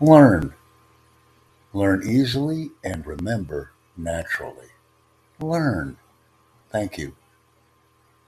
Learn. Learn easily and remember naturally. Learn. Thank you.